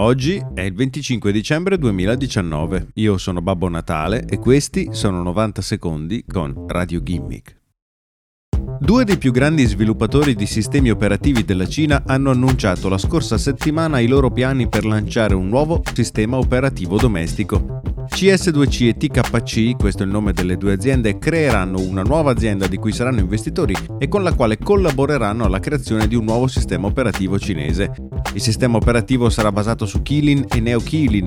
Oggi è il 25 dicembre 2019. Io sono Babbo Natale e questi sono 90 secondi con Radio Gimmick. Due dei più grandi sviluppatori di sistemi operativi della Cina hanno annunciato la scorsa settimana i loro piani per lanciare un nuovo sistema operativo domestico. CS2C e TKC, questo è il nome delle due aziende, creeranno una nuova azienda di cui saranno investitori e con la quale collaboreranno alla creazione di un nuovo sistema operativo cinese. Il sistema operativo sarà basato su Keylin e Neo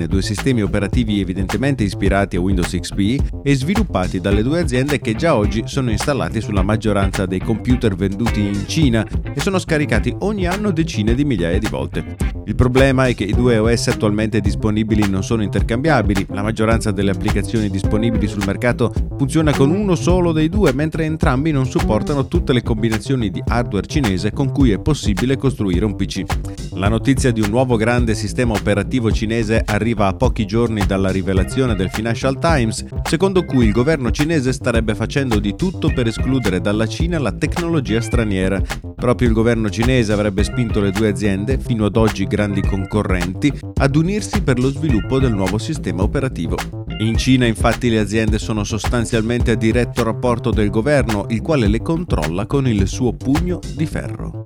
due sistemi operativi evidentemente ispirati a Windows XP e sviluppati dalle due aziende che già oggi sono installati sulla maggioranza dei computer venduti in Cina e sono scaricati ogni anno decine di migliaia di volte. Il problema è che i due OS attualmente disponibili non sono intercambiabili, la maggioranza delle applicazioni disponibili sul mercato funziona con uno solo dei due, mentre entrambi non supportano tutte le combinazioni di hardware cinese con cui è possibile costruire un PC. La notizia di un nuovo grande sistema operativo cinese arriva a pochi giorni dalla rivelazione del Financial Times, secondo cui il governo cinese starebbe facendo di tutto per escludere dalla Cina la tecnologia straniera. Proprio il governo cinese avrebbe spinto le due aziende, fino ad oggi grandi concorrenti, ad unirsi per lo sviluppo del nuovo sistema operativo. In Cina infatti le aziende sono sostanzialmente a diretto rapporto del governo, il quale le controlla con il suo pugno di ferro.